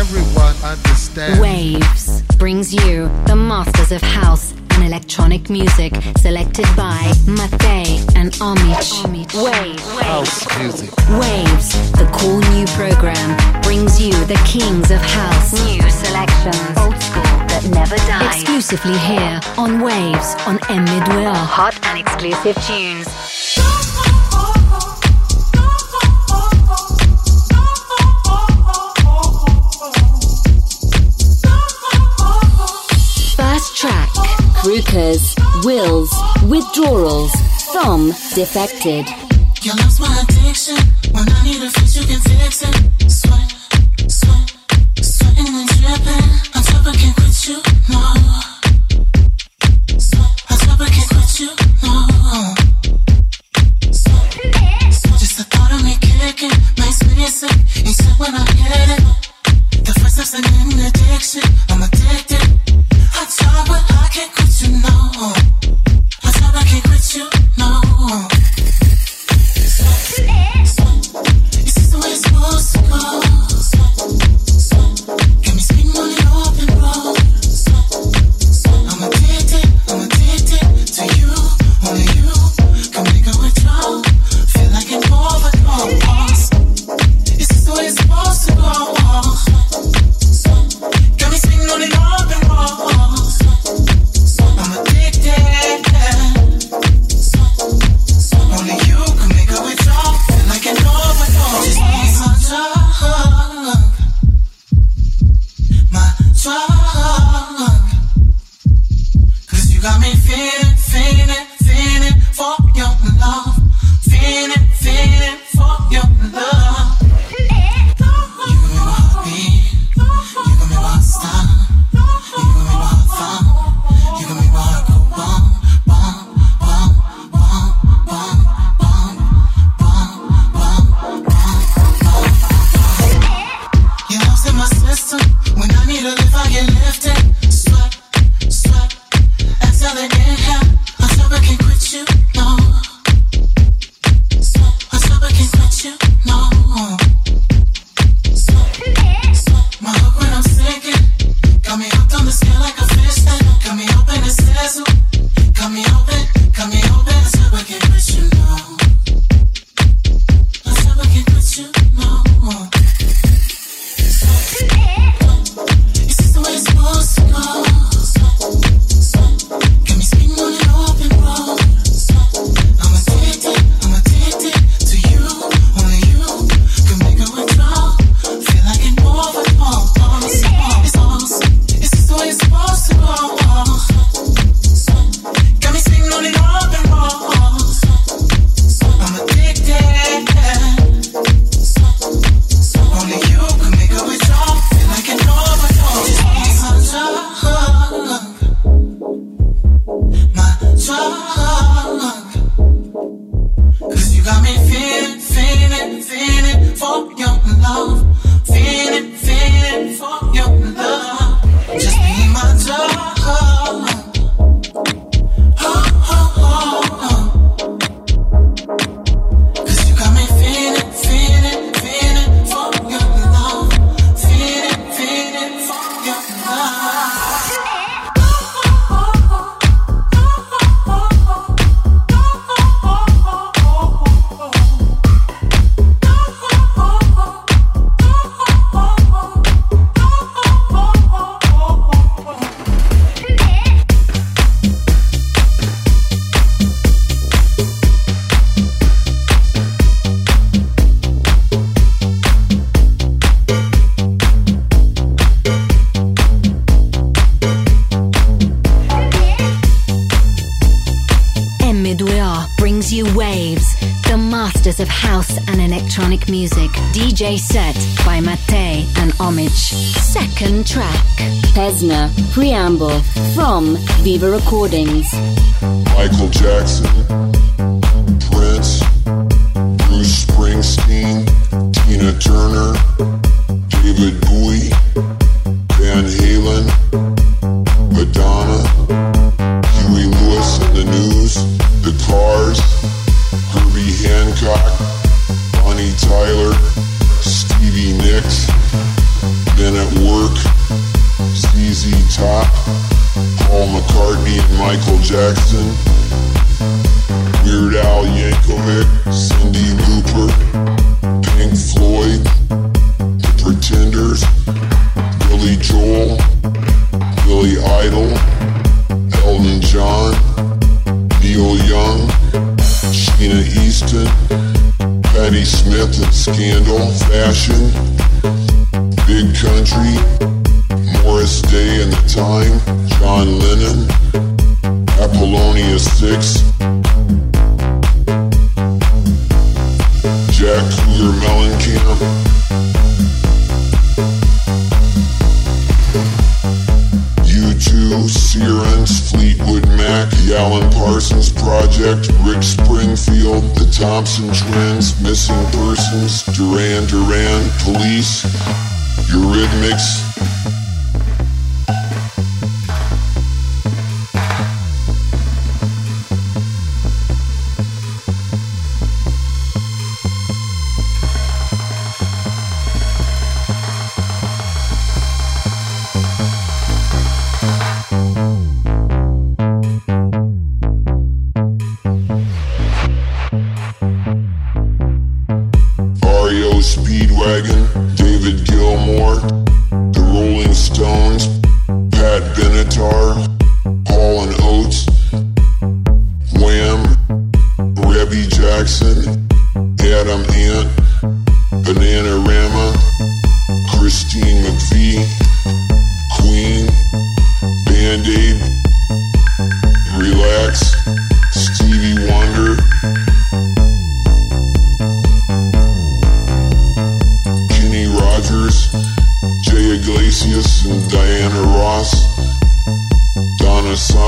everyone understands. Waves brings you the masters of house and electronic music selected by Mattei and Omich. Waves. House music. Waves, the cool new program, brings you the kings of house. New selections. Old school that never dies. Exclusively here on Waves on M Hot and exclusive tunes. Crookers, Wills, Withdrawals, Thumb Defected. Your love's my addiction. When I need a fix, you can fix it. Sweat, sweat, sweating and dripping. On top, I can't quit you, no. Sweat, on top, I can't quit you, no. Sweat, sweat, just the thought of me kicking makes me sick. Said when I hit it, the first step's an addiction. I'm addicted. I try, but I can't quit Viva Scandal, Fashion, Big Country, Morris Day and the Time, John Lennon, Apollonia 6, Jack Cougar Mellencamp, U2, Searance, Fleetwood Mac, Alan Parsons Project, Rick Thompson Twins, Missing Persons, Duran Duran, Police, Eurythmics,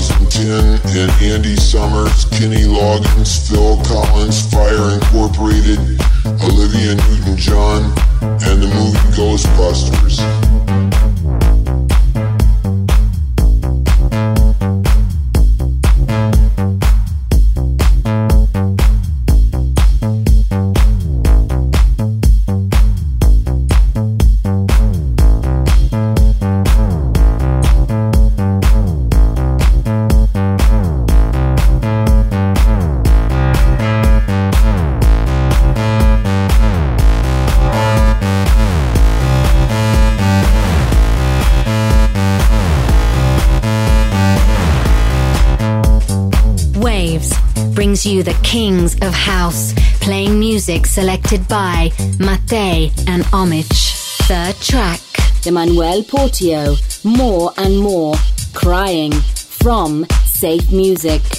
2010 and Andy Summers, Kenny Loggins, Phil Collins, Fire Incorporated, Olivia Newton-John, and the movie Ghostbusters. Kings of house, playing music selected by Mattei and Omich. Third track, Emmanuel Portio, More and More, Crying, from Safe Music.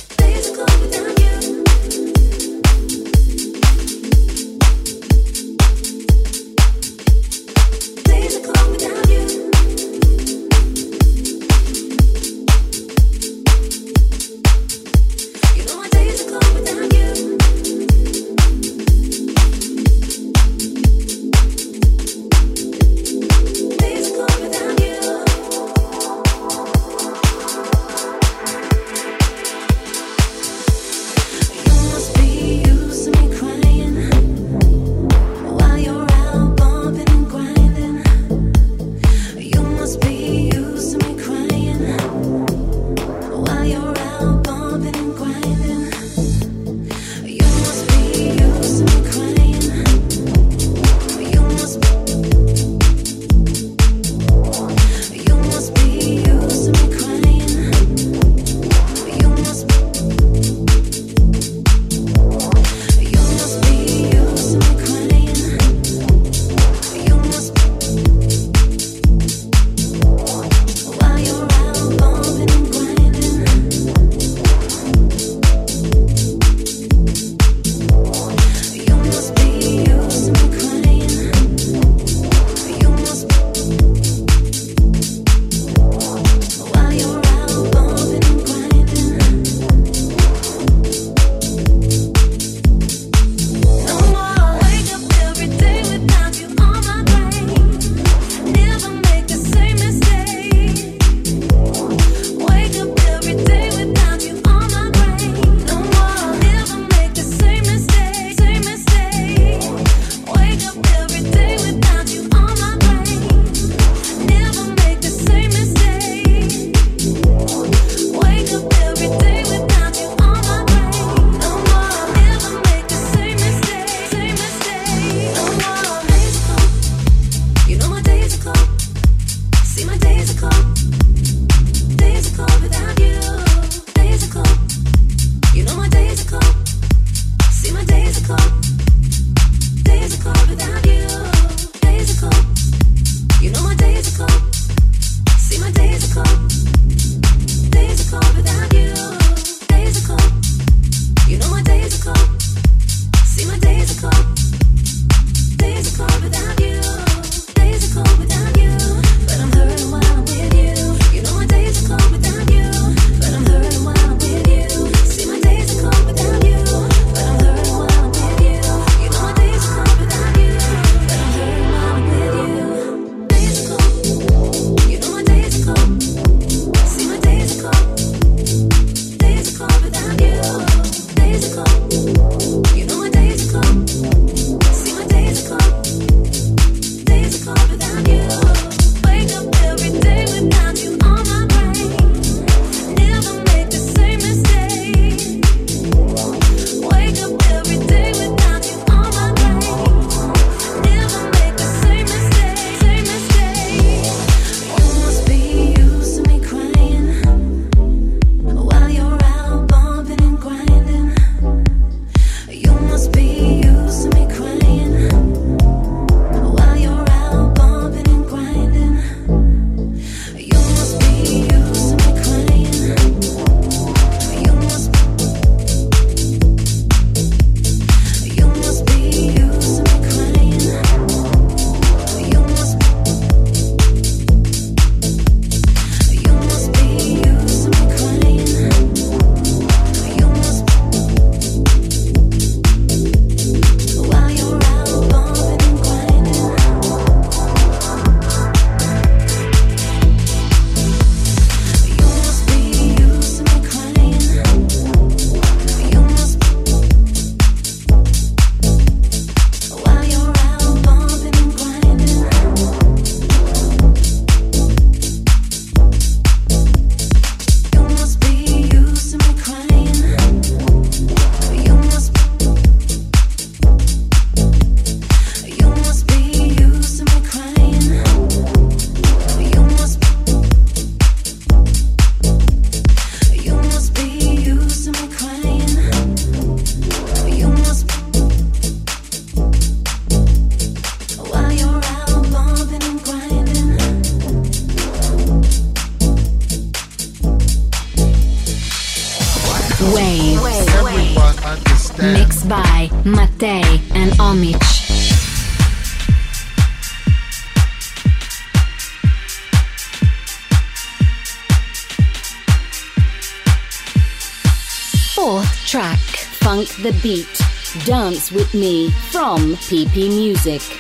PP Music.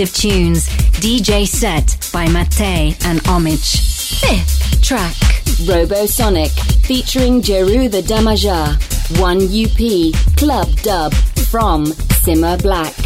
Exclusive tunes. DJ set by Mattei and Omich. Fifth track. Robosonic featuring Jeru the Damaja. 1UP Club Dub from Simma Black.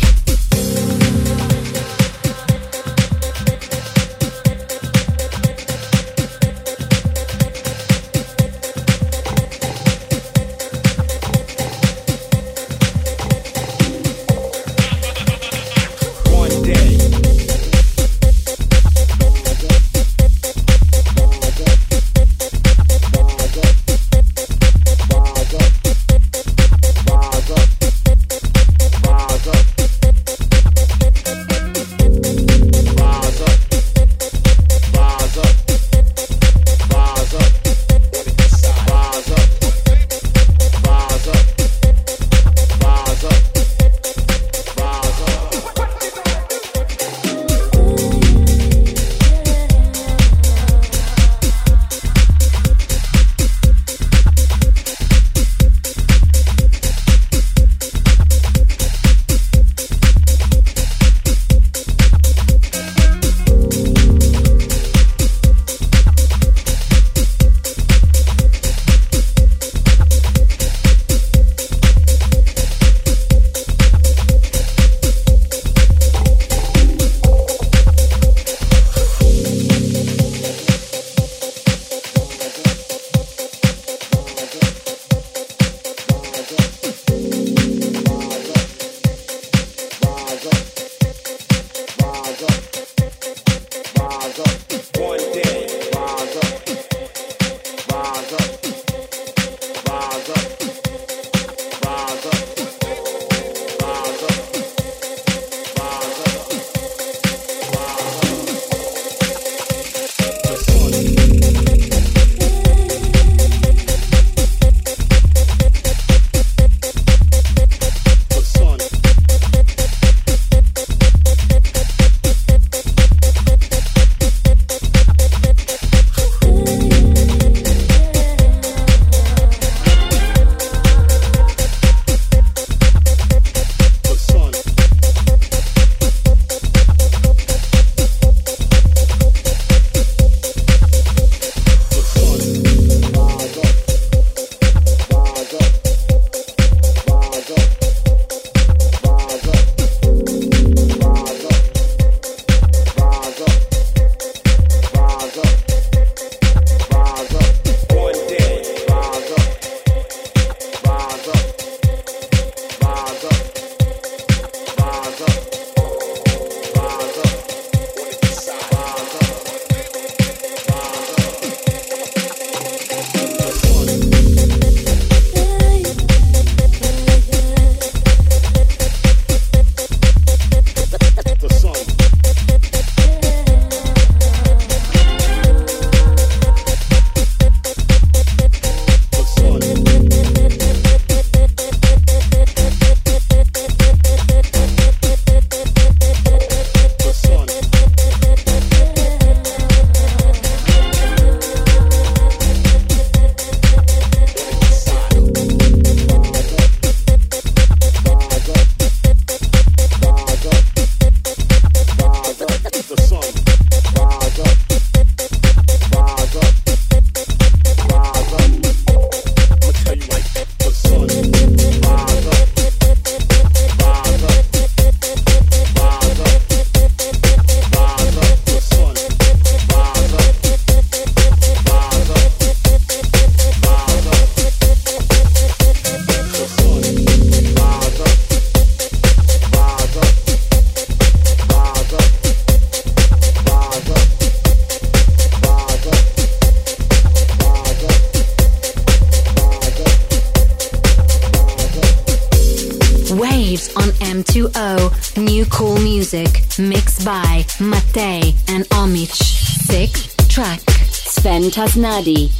Tasnadi,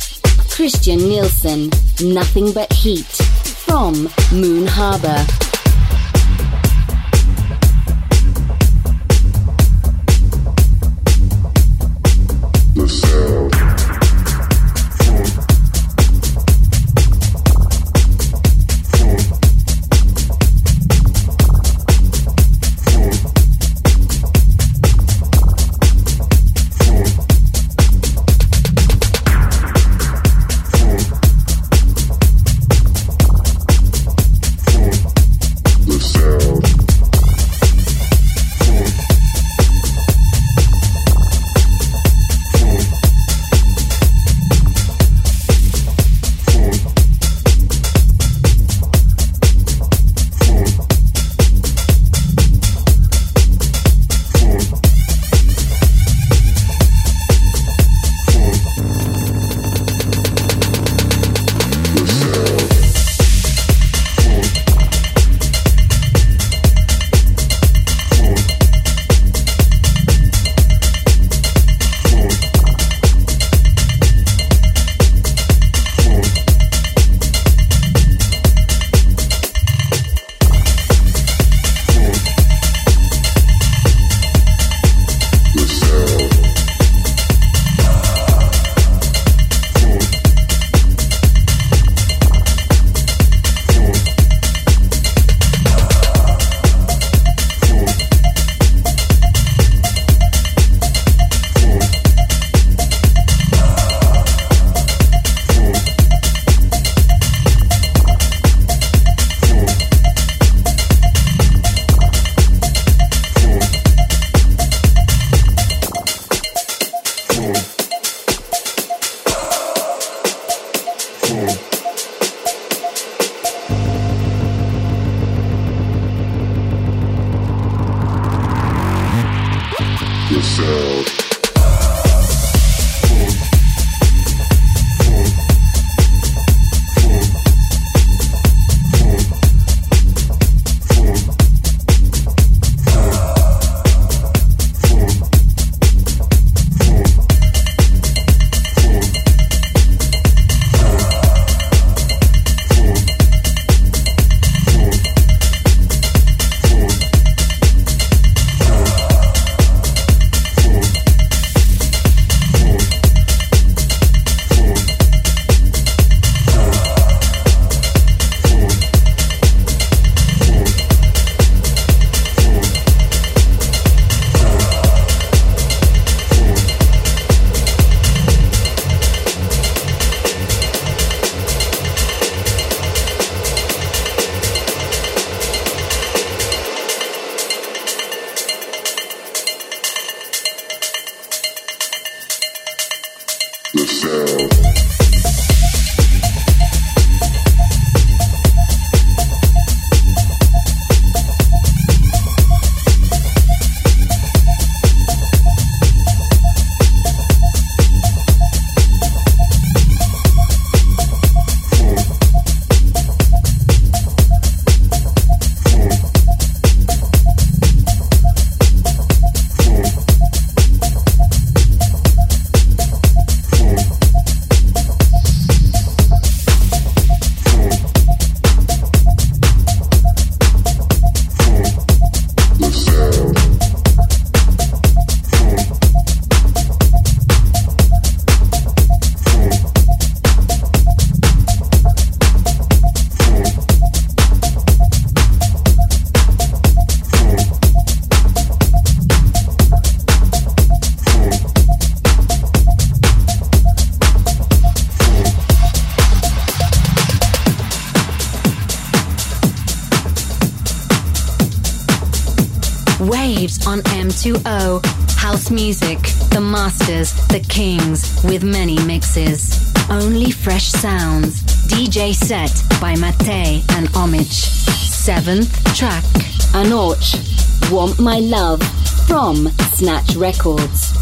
Christian Nielsen, Nothing But Heat, from Moon Harbour. yourself. m2o, house music, the masters, the kings, with many mixes. Only fresh sounds. DJ set by Mattei and Omich. Seventh track, ANOTR, Want My Love, from Snatch Records.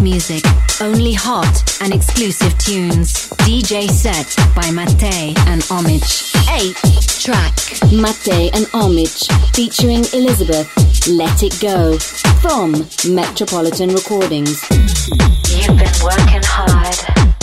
music, only hot and exclusive tunes. DJ set by Mattei and Omich. 8. Track Mattei and Omich featuring Elisabeth. Let it go. From Metropolitan Recordings. You've been working hard.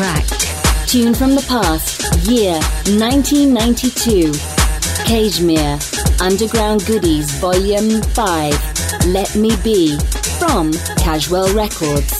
Track. Tune from the past, year 1992. Cajmere, Underground Goodies Volume 5, Let Me Be, from Cajual Records.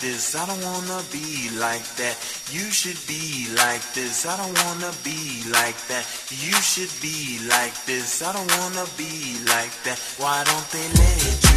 This. I don't wanna be like that. You should be like this. I don't wanna be like that. You should be like this. I don't wanna be like that. Why don't they let you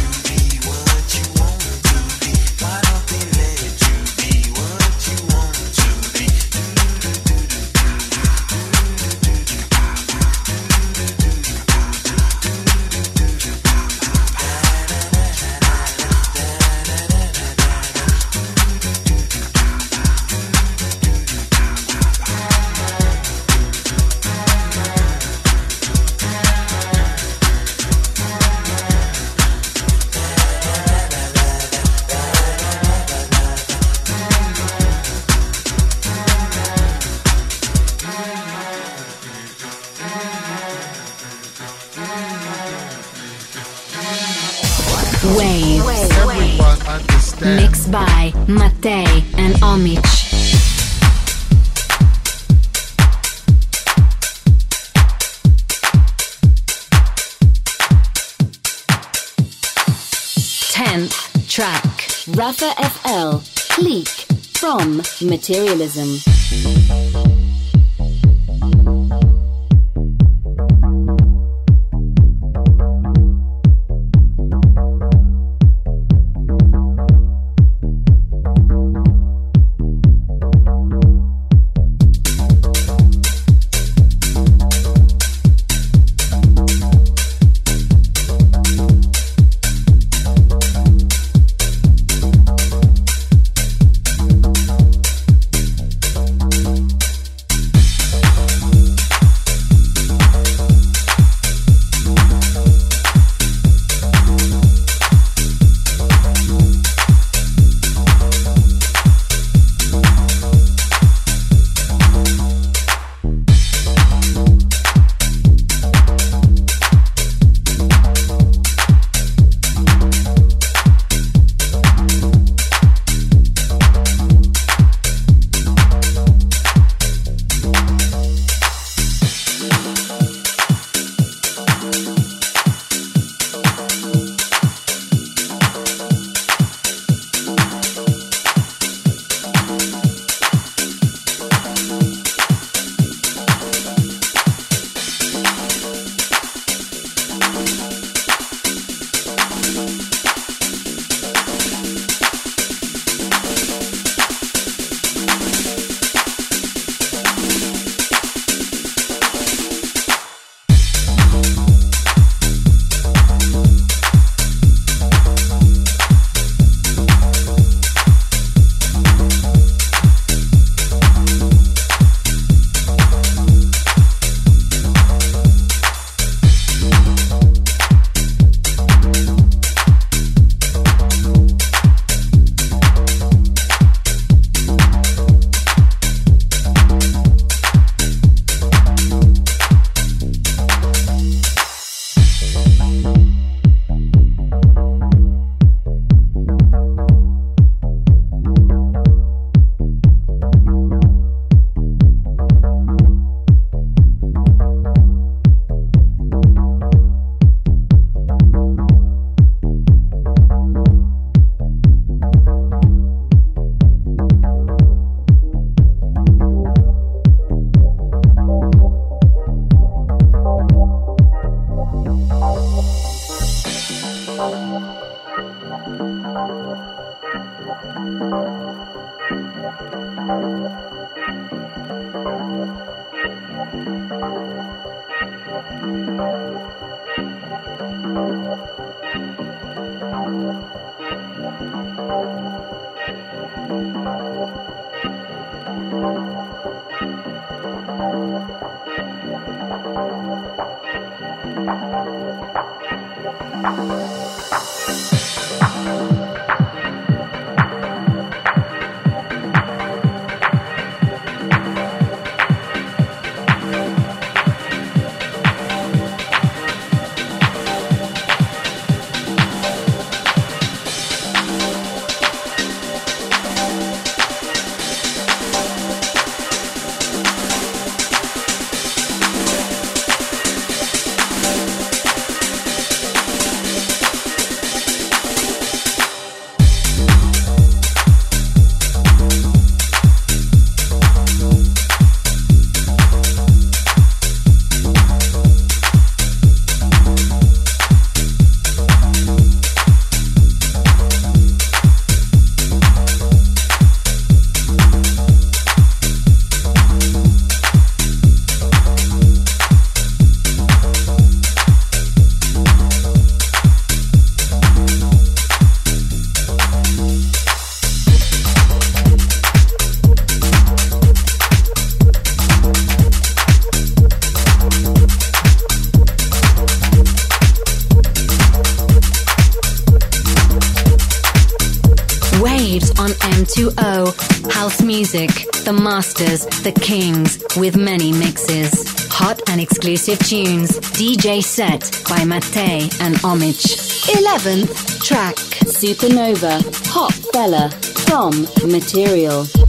10th track, Raffa FL, Clique, from Materialism. DJ set by Mattei and Omich. 11th track. Supernova. Hot Fella. From Material.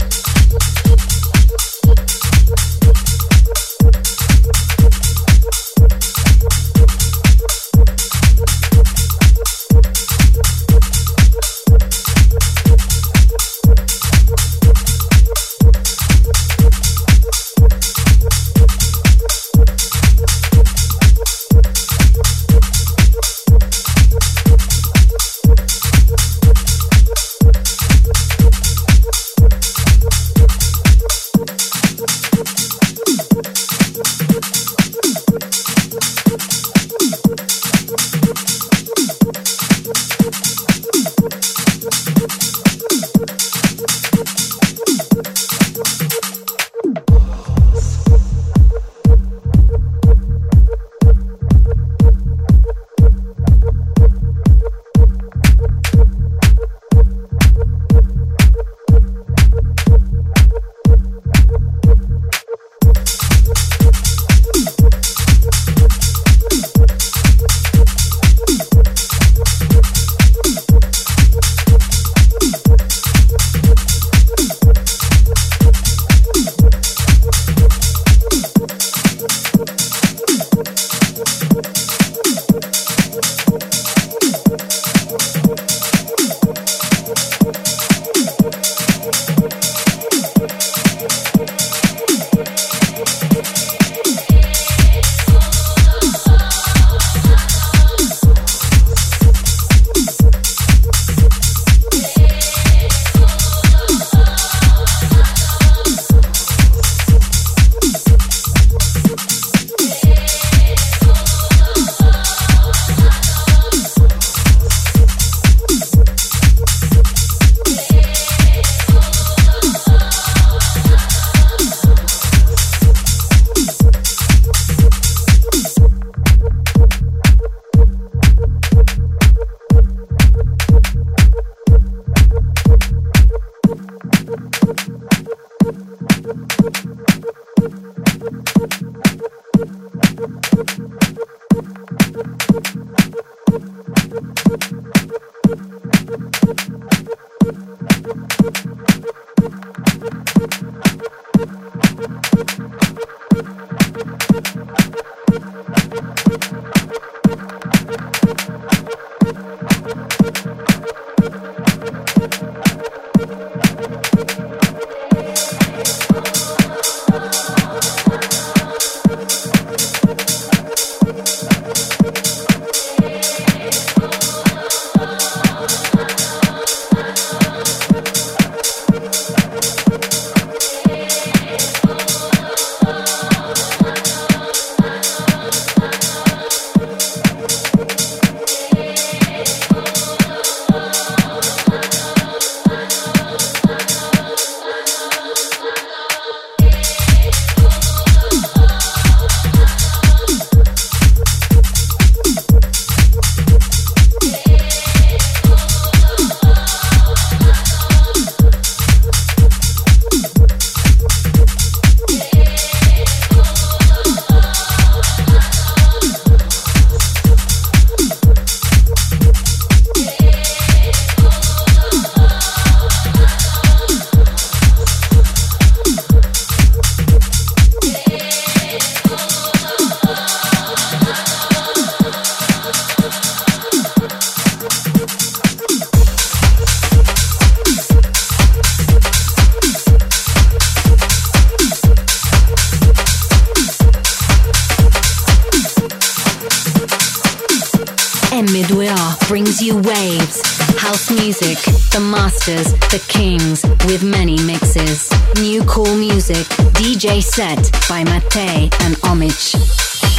Brings you waves, house music, the masters, the kings, with many mixes. New cool music, DJ set by Mattei and Omich.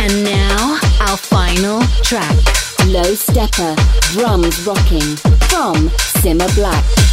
And now, our final track. Low Steppa, drums rocking, from Simma Black.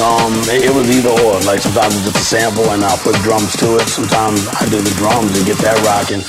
Um, it, was either or. Like sometimes it's just a sample and I'll put drums to it. Sometimes I do the drums and get that rocking.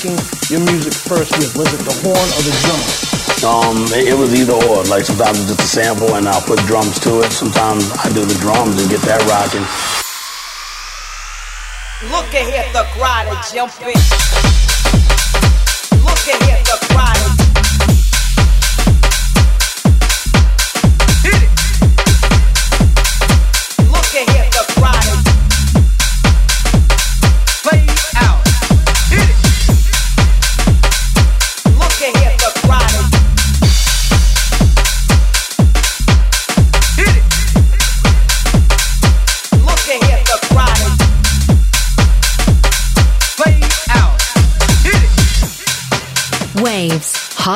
Start making your music first with? Was it the horn or the drum? Um, it, it, was either or. Like sometimes it's just a sample and I'll put drums to it. Sometimes I do the drums and get that rocking. Look at here, the grinder jumping.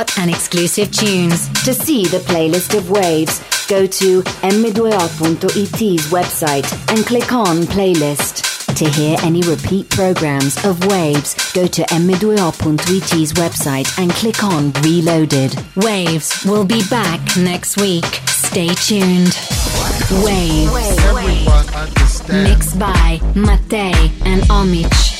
Hot and exclusive tunes. To see the playlist of waves, go to m2o.it's website and click on playlist. To hear any repeat programs of Waves, go to m2o.it's website and click on Reloaded. Waves will be back next week. Stay tuned. Waves. Everyone Mixed by Mattei and Omich.